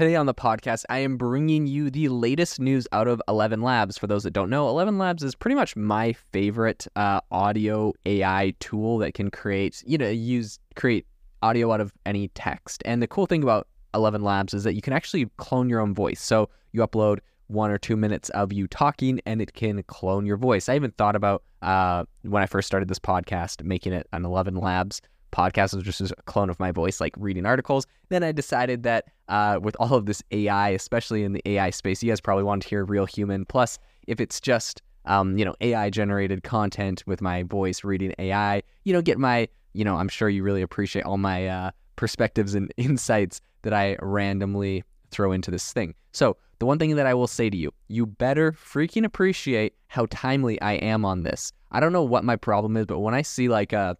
Today on the podcast, I am bringing you the latest news out of 11 Labs. For those that don't know, 11 Labs is pretty much my favorite uh, audio AI tool that can create, you know, use create audio out of any text. And the cool thing about 11 Labs is that you can actually clone your own voice. So you upload one or two minutes of you talking and it can clone your voice. I even thought about uh, when I first started this podcast, making it an 11 Labs podcast was just a clone of my voice, like reading articles. Then I decided that uh, with all of this AI, especially in the AI space, you guys probably want to hear real human. Plus, if it's just um, you know AI generated content with my voice reading AI, you know, get my you know, I'm sure you really appreciate all my uh, perspectives and insights that I randomly throw into this thing. So the one thing that I will say to you, you better freaking appreciate how timely I am on this. I don't know what my problem is, but when I see like a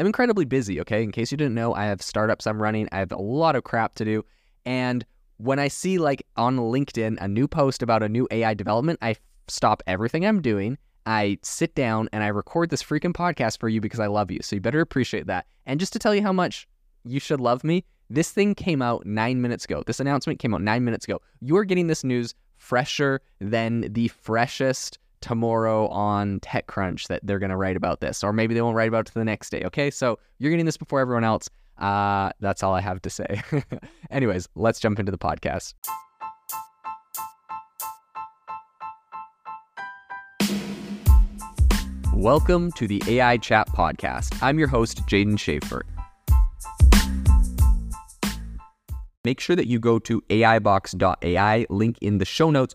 I'm incredibly busy, okay? In case you didn't know, I have startups I'm running, I have a lot of crap to do. And when I see, like, on LinkedIn, a new post about a new AI development, I stop everything I'm doing. I sit down and I record this freaking podcast for you because I love you. So you better appreciate that. And just to tell you how much you should love me, this thing came out nine minutes ago. This announcement came out nine minutes ago. You're getting this news fresher than the freshest tomorrow on TechCrunch that they're going to write about this, or maybe they won't write about it the next day. Okay, so you're getting this before everyone else. Uh, that's all I have to say. Anyways, let's jump into the podcast. Welcome to the AI Chat Podcast. I'm your host, Jaeden Schafer. Make sure that you go to AIbox.ai, link in the show notes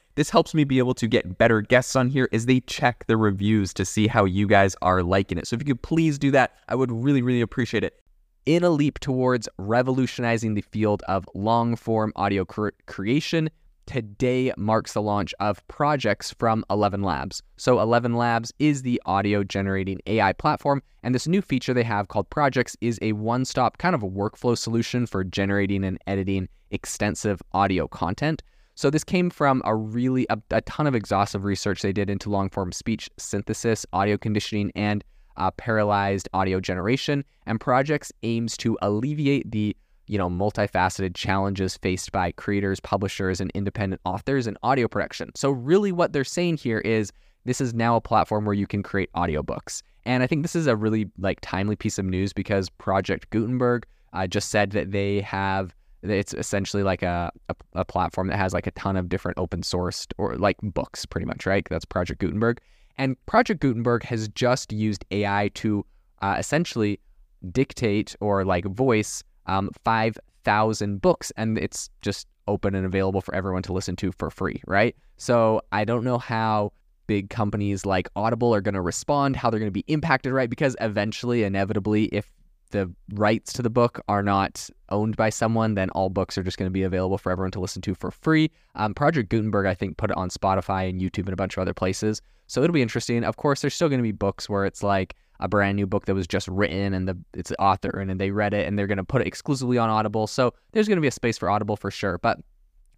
This helps me be able to get better guests on here as they check the reviews to see how you guys are liking it. So if you could please do that, I would really, really appreciate it. In a leap towards revolutionizing the field of long form audio cre- creation, today marks the launch of projects from 11 Labs. So, 11 Labs is the audio generating AI platform, and this new feature they have called Projects is a one stop kind of a workflow solution for generating and editing extensive audio content. So this came from a really a, a ton of exhaustive research they did into long form speech synthesis, audio conditioning, and uh, parallelized audio generation. And projects aims to alleviate the you know multifaceted challenges faced by creators, publishers, and independent authors in audio production. So really, what they're saying here is this is now a platform where you can create audiobooks. And I think this is a really like timely piece of news because Project Gutenberg uh, just said that they have it's essentially like a, a, a, platform that has like a ton of different open sourced or like books pretty much right? That's project gutenberg. And project gutenberg has just used ai to uh, essentially dictate or like voice um, 5000 books and it's just open and available for everyone to listen to for free right? So i don't know how big companies like audible are going to respond how they're going to be impacted right? Because eventually inevitably if the rights to the book are not owned by someone, then all books are just going to be available for everyone to listen to for free. Um, Project Gutenberg, I think, put it on Spotify and YouTube and a bunch of other places. So it'll be interesting. Of course, there's still going to be books where it's like a brand new book that was just written and the it's the author and, and they read it and they're going to put it exclusively on Audible. So there's going to be a space for Audible for sure. But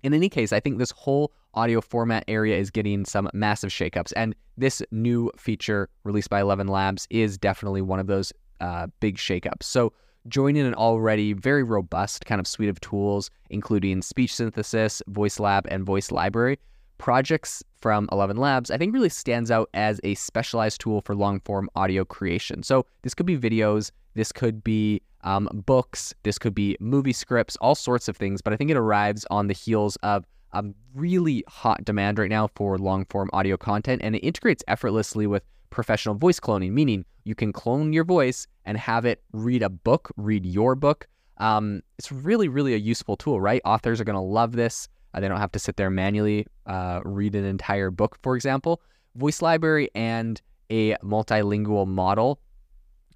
in any case, I think this whole audio format area is getting some massive shakeups. And this new feature released by 11 Labs is definitely one of those uh, big shakeups. So joining an already very robust kind of suite of tools, including speech synthesis, voice lab, and voice library. Projects from 11 Labs, I think really stands out as a specialized tool for long form audio creation. So, this could be videos, this could be um, books, this could be movie scripts, all sorts of things. But I think it arrives on the heels of a really hot demand right now for long form audio content, and it integrates effortlessly with professional voice cloning, meaning you can clone your voice and have it read a book, read your book. Um, it's really, really a useful tool, right? Authors are going to love this. Uh, they don't have to sit there manually uh, read an entire book, for example. Voice Library and a multilingual model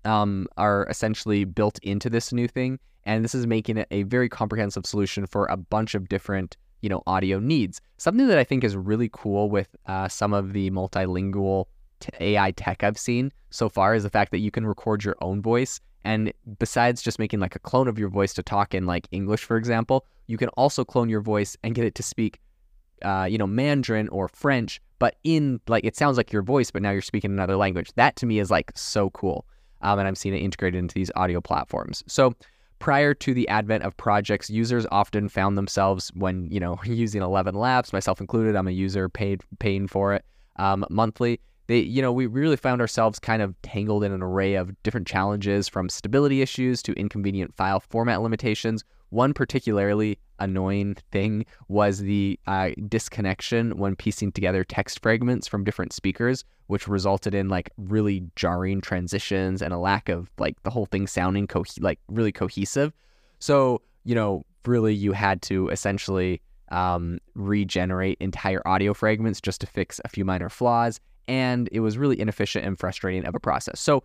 um, are essentially built into this new thing. And this is making it a very comprehensive solution for a bunch of different, you know, audio needs. Something that I think is really cool with uh, some of the multilingual t- AI tech I've seen so far is the fact that you can record your own voice. And besides just making like a clone of your voice to talk in like English, for example, you can also clone your voice and get it to speak, uh, you know, Mandarin or French, but in like it sounds like your voice, but now you're speaking another language. That to me is like so cool. Um, and I'm seeing it integrated into these audio platforms. So prior to the advent of projects, users often found themselves when you know using Eleven Labs, myself included. I'm a user paid paying for it um, monthly they, you know, we really found ourselves kind of tangled in an array of different challenges from stability issues to inconvenient file format limitations. One particularly annoying thing was the uh, disconnection when piecing together text fragments from different speakers, which resulted in like really jarring transitions and a lack of like the whole thing sounding co- like really cohesive. So, you know, really you had to essentially um, regenerate entire audio fragments just to fix a few minor flaws and it was really inefficient and frustrating of a process. So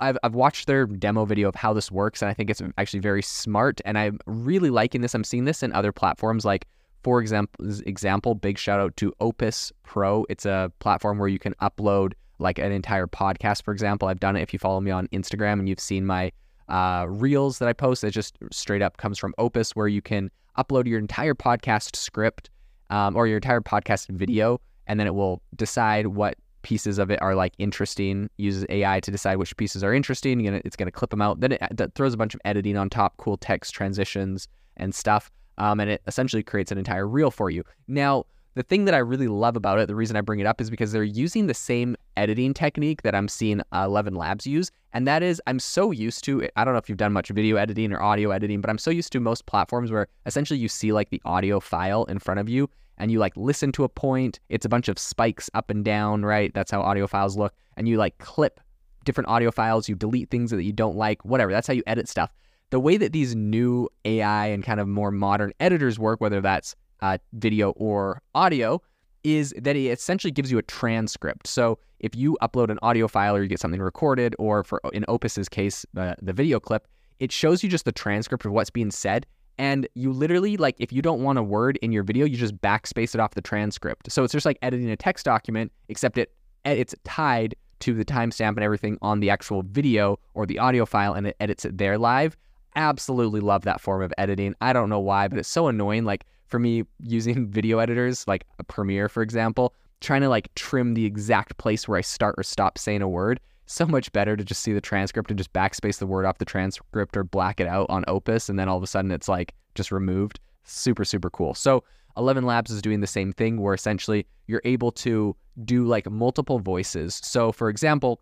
I've, I've watched their demo video of how this works, and I think it's actually very smart. And I'm really liking this. I'm seeing this in other platforms, like for example, example, big shout out to Opus Pro. It's a platform where you can upload like an entire podcast. For example, I've done it. If you follow me on Instagram and you've seen my uh, reels that I post, it just straight up comes from Opus, where you can upload your entire podcast script um, or your entire podcast video, and then it will decide what pieces of it are like interesting, uses AI to decide which pieces are interesting. It's going to clip them out. Then it throws a bunch of editing on top, cool text transitions and stuff. Um, and it essentially creates an entire reel for you. Now, the thing that I really love about it, the reason I bring it up is because they're using the same editing technique that I'm seeing uh, Eleven Labs use. And that is, I'm so used to, I don't know if you've done much video editing or audio editing, but I'm so used to most platforms where essentially you see like the audio file in front of you and you like listen to a point. It's a bunch of spikes up and down, right? That's how audio files look. And you like clip different audio files, you delete things that you don't like, whatever. That's how you edit stuff. The way that these new AI and kind of more modern editors work, whether that's uh, video or audio, is that it essentially gives you a transcript. So if you upload an audio file or you get something recorded, or for in Opus's case, uh, the video clip, it shows you just the transcript of what's being said and you literally like if you don't want a word in your video you just backspace it off the transcript. So it's just like editing a text document except it eh, it's tied to the timestamp and everything on the actual video or the audio file and it edits it there live. Absolutely love that form of editing. I don't know why but it's so annoying. Like for me using video editors like a premiere for example trying to like trim the exact place where i start or stop saying a word so much better to just see the transcript and just backspace the word off the transcript or black it out on Opus, and then all of a sudden it's like just removed. Super, super cool. So Eleven Labs is doing the same thing where essentially you're able to do like multiple voices. So for example,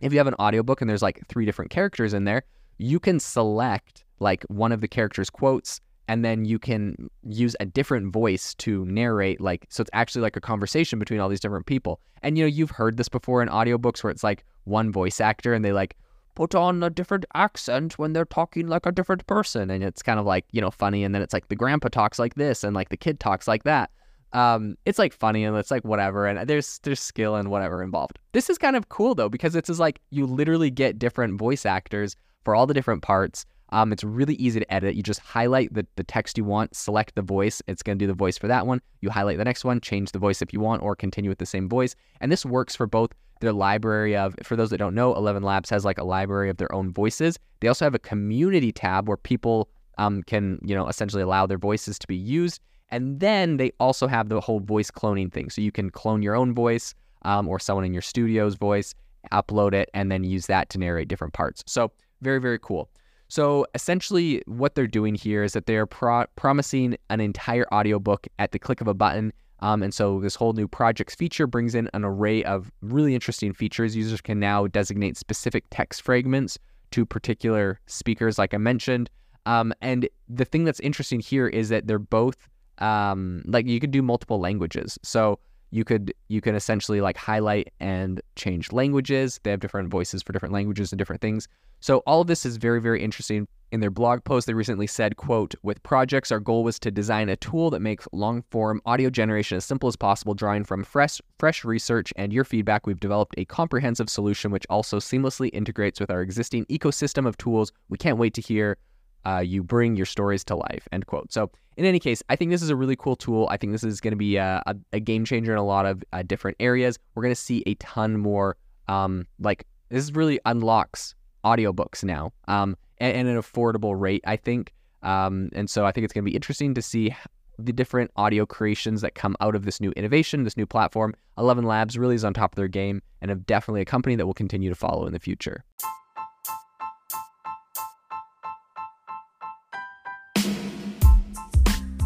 if you have an audiobook and there's like three different characters in there, you can select like one of the characters' quotes and then you can use a different voice to narrate like so it's actually like a conversation between all these different people. And you know you've heard this before in audiobooks where it's like one voice actor and they like put on a different accent when they're talking like a different person. And it's kind of like you know funny. And then it's like the grandpa talks like this and like the kid talks like that. Um, it's like funny and it's like whatever. And there's there's skill and whatever involved. This is kind of cool though because it's just like you literally get different voice actors for all the different parts um, it's really easy to edit. You just highlight the, the text you want, select the voice. It's going to do the voice for that one. You highlight the next one, change the voice if you want, or continue with the same voice. And this works for both their library of, for those that don't know, Eleven Labs has like a library of their own voices. They also have a community tab where people um, can, you know, essentially allow their voices to be used. And then they also have the whole voice cloning thing. So you can clone your own voice um, or someone in your studio's voice, upload it, and then use that to narrate different parts. So very, very cool. So essentially, what they're doing here is that they are pro- promising an entire audiobook at the click of a button. Um, and so this whole new projects feature brings in an array of really interesting features. Users can now designate specific text fragments to particular speakers, like I mentioned. Um, and the thing that's interesting here is that they're both um, like you can do multiple languages. So you could you can essentially like highlight and change languages. They have different voices for different languages and different things. So all of this is very, very interesting. In their blog post, they recently said, quote, with projects, our goal was to design a tool that makes long form audio generation as simple as possible, drawing from fresh fresh research and your feedback, we've developed a comprehensive solution which also seamlessly integrates with our existing ecosystem of tools. We can't wait to hear uh, you bring your stories to life. End quote. So, in any case, I think this is a really cool tool. I think this is going to be a, a, a, game changer in a lot of uh, different areas. We're going to see a ton more. Um, like this really unlocks audiobooks now um, at, at an affordable rate. I think. Um, and so I think it's going to be interesting to see the different audio creations that come out of this new innovation, this new platform. 11 Labs really is on top of their game and have definitely a company that will continue to follow in the future.